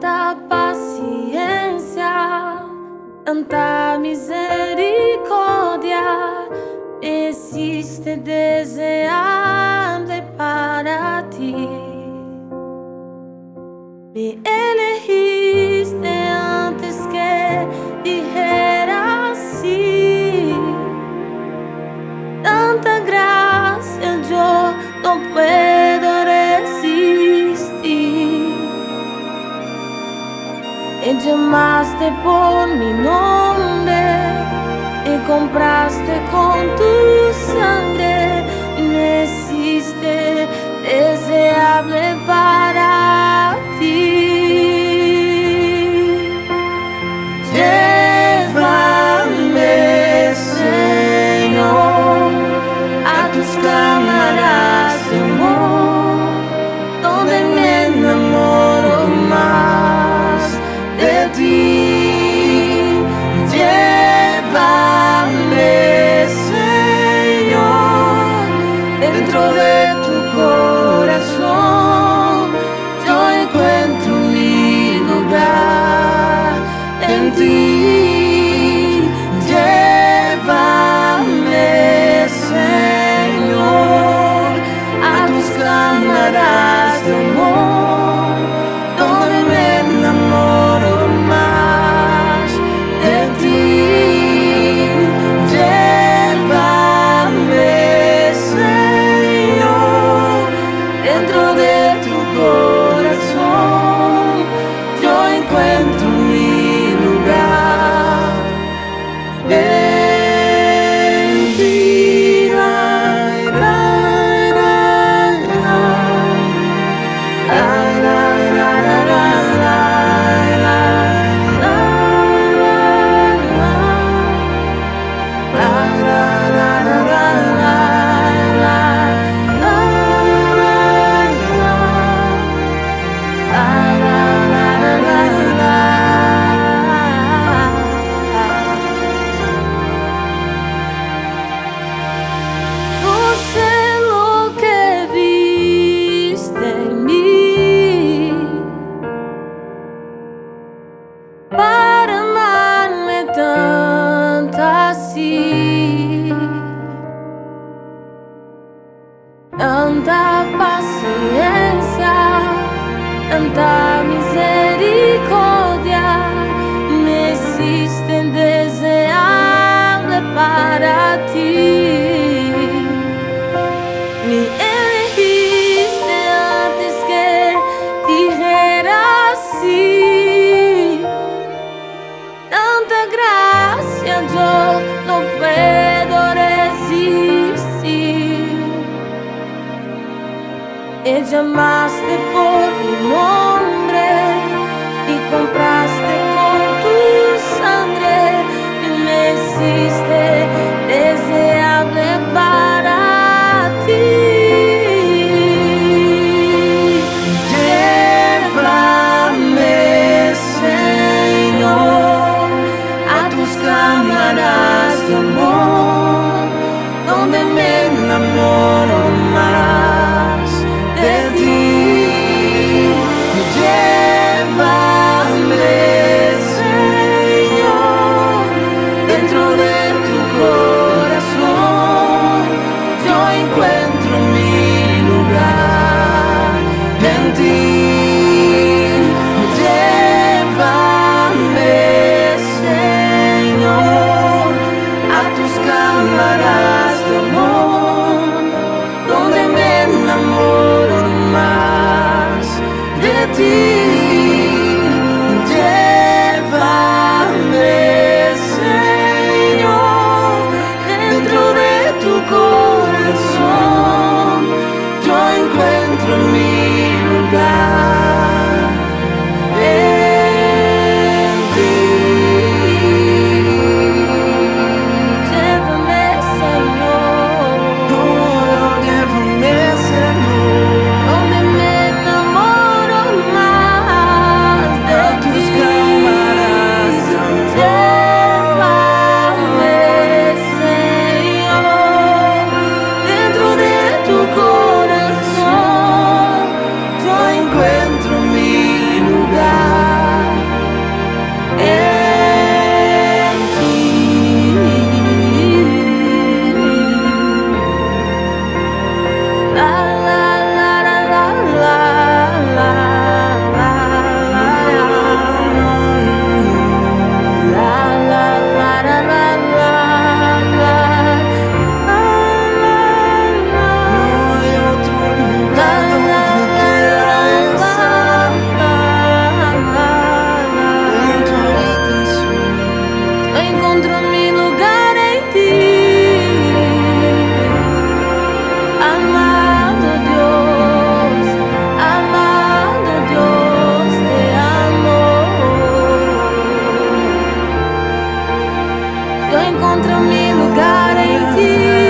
tanta paciência, tanta misericórdia. Existe desejando para ti. Me elegir. llamaste por mi nombre y compraste con tu sangre me hiciste deseable para ti. Llévame, Señor, a tus casas. andar. già master por y no encontro-me lugar em ti.